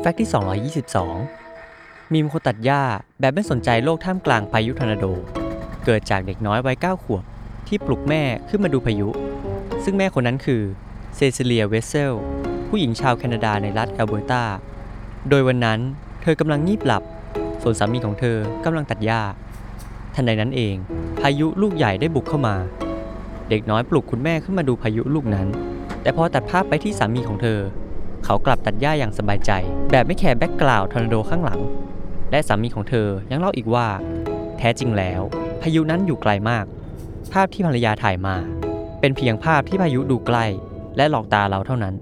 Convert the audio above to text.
fact ที่ 222 มีมคนตัดหญ้าแบบไม่สนใจโลกท่ามกลางพายุทอร์นาโด เกิดจากเด็กน้อยวัย9ขวบ ที่ปลุกแม่ขึ้นมาดูพายุ ซึ่งแม่คนนั้นคือเซซิเลียเวสเซล ผู้หญิงชาวแคนาดาในรัฐแอลเบอร์ตา โดยวันนั้นเธอกำลังงีบหลับ ส่วนสามีของเธอกำลังตัดหญ้า ทันใดนั้นเอง พายุลูกใหญ่ได้บุกเข้ามา เด็กน้อยปลุกคุณแม่ขึ้นมาดูพายุลูกนั้น แต่พอตัดภาพไปที่สามีของเธอ เขากลับตัดหญ้าอย่างสบายใจ แบบไม่แคร์ background ทอร์นาโดข้างหลัง และสามีของเธอยังเล่าอีกว่า แท้จริงแล้ว พายุนั้นอยู่ไกลมาก ภาพที่ภรรยาถ่ายมา เป็นเพียงภาพที่พายุดูใกล้ และหลอกตาเราเท่านั้น